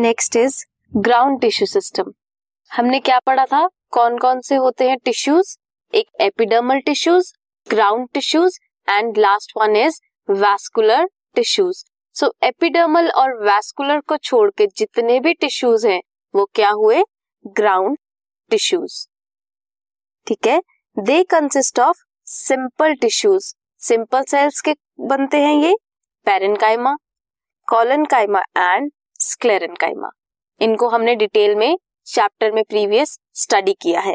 Next is ground tissue system हमने क्या पढ़ा था? कौन कौन से होते हैं टिश्यूज एक epidermal tissues ground tissues and last one is vascular tissues so epidermal और वैस्कुलर को छोड़ के जितने भी टिश्यूज हैं, वो क्या हुए? ग्राउंड टिश्यूज ठीक है? They consist of simple tissues simple cells के बनते हैं ये? पेरेंकाइमा कॉलनकाइमा एंड स्क्लेरनकाइमा इनको हमने डिटेल में, चैप्टर में प्रीवियस स्टडी किया है।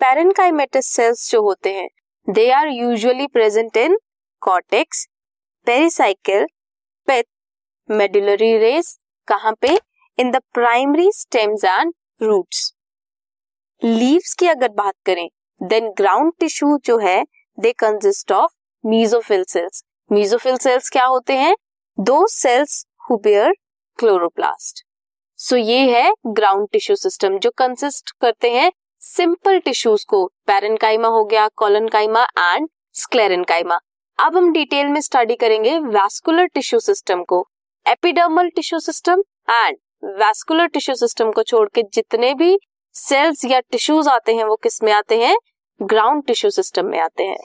पेरेंकाइमेटस सेल्स जो होते हैं they are usually present in cortex pericycle pith medullary rays कहाँ पे? In the primary stems and roots leaves की अगर बात करें देन ग्राउंड टिश्यू जो है they consist of mesophyll cells mesophyll cells क्या होते हैं? दो cells who bear chloroplast so ये है ग्राउंड टिश्यू सिस्टम जो कंसिस्ट करते हैं सिंपल टिश्यूज को पैरेंकाइमा हो गया कॉलनकाइमा एंड स्क्लेरेनकाइमा अब हम डिटेल में स्टडी करेंगे वैस्कुलर टिश्यू सिस्टम को epidermal tissue system and vascular tissue system को छोड़ के जितने भी सेल्स या टिश्यूज आते हैं वो किसमें आते हैं? ग्राउंड टिश्यू सिस्टम में आते हैं।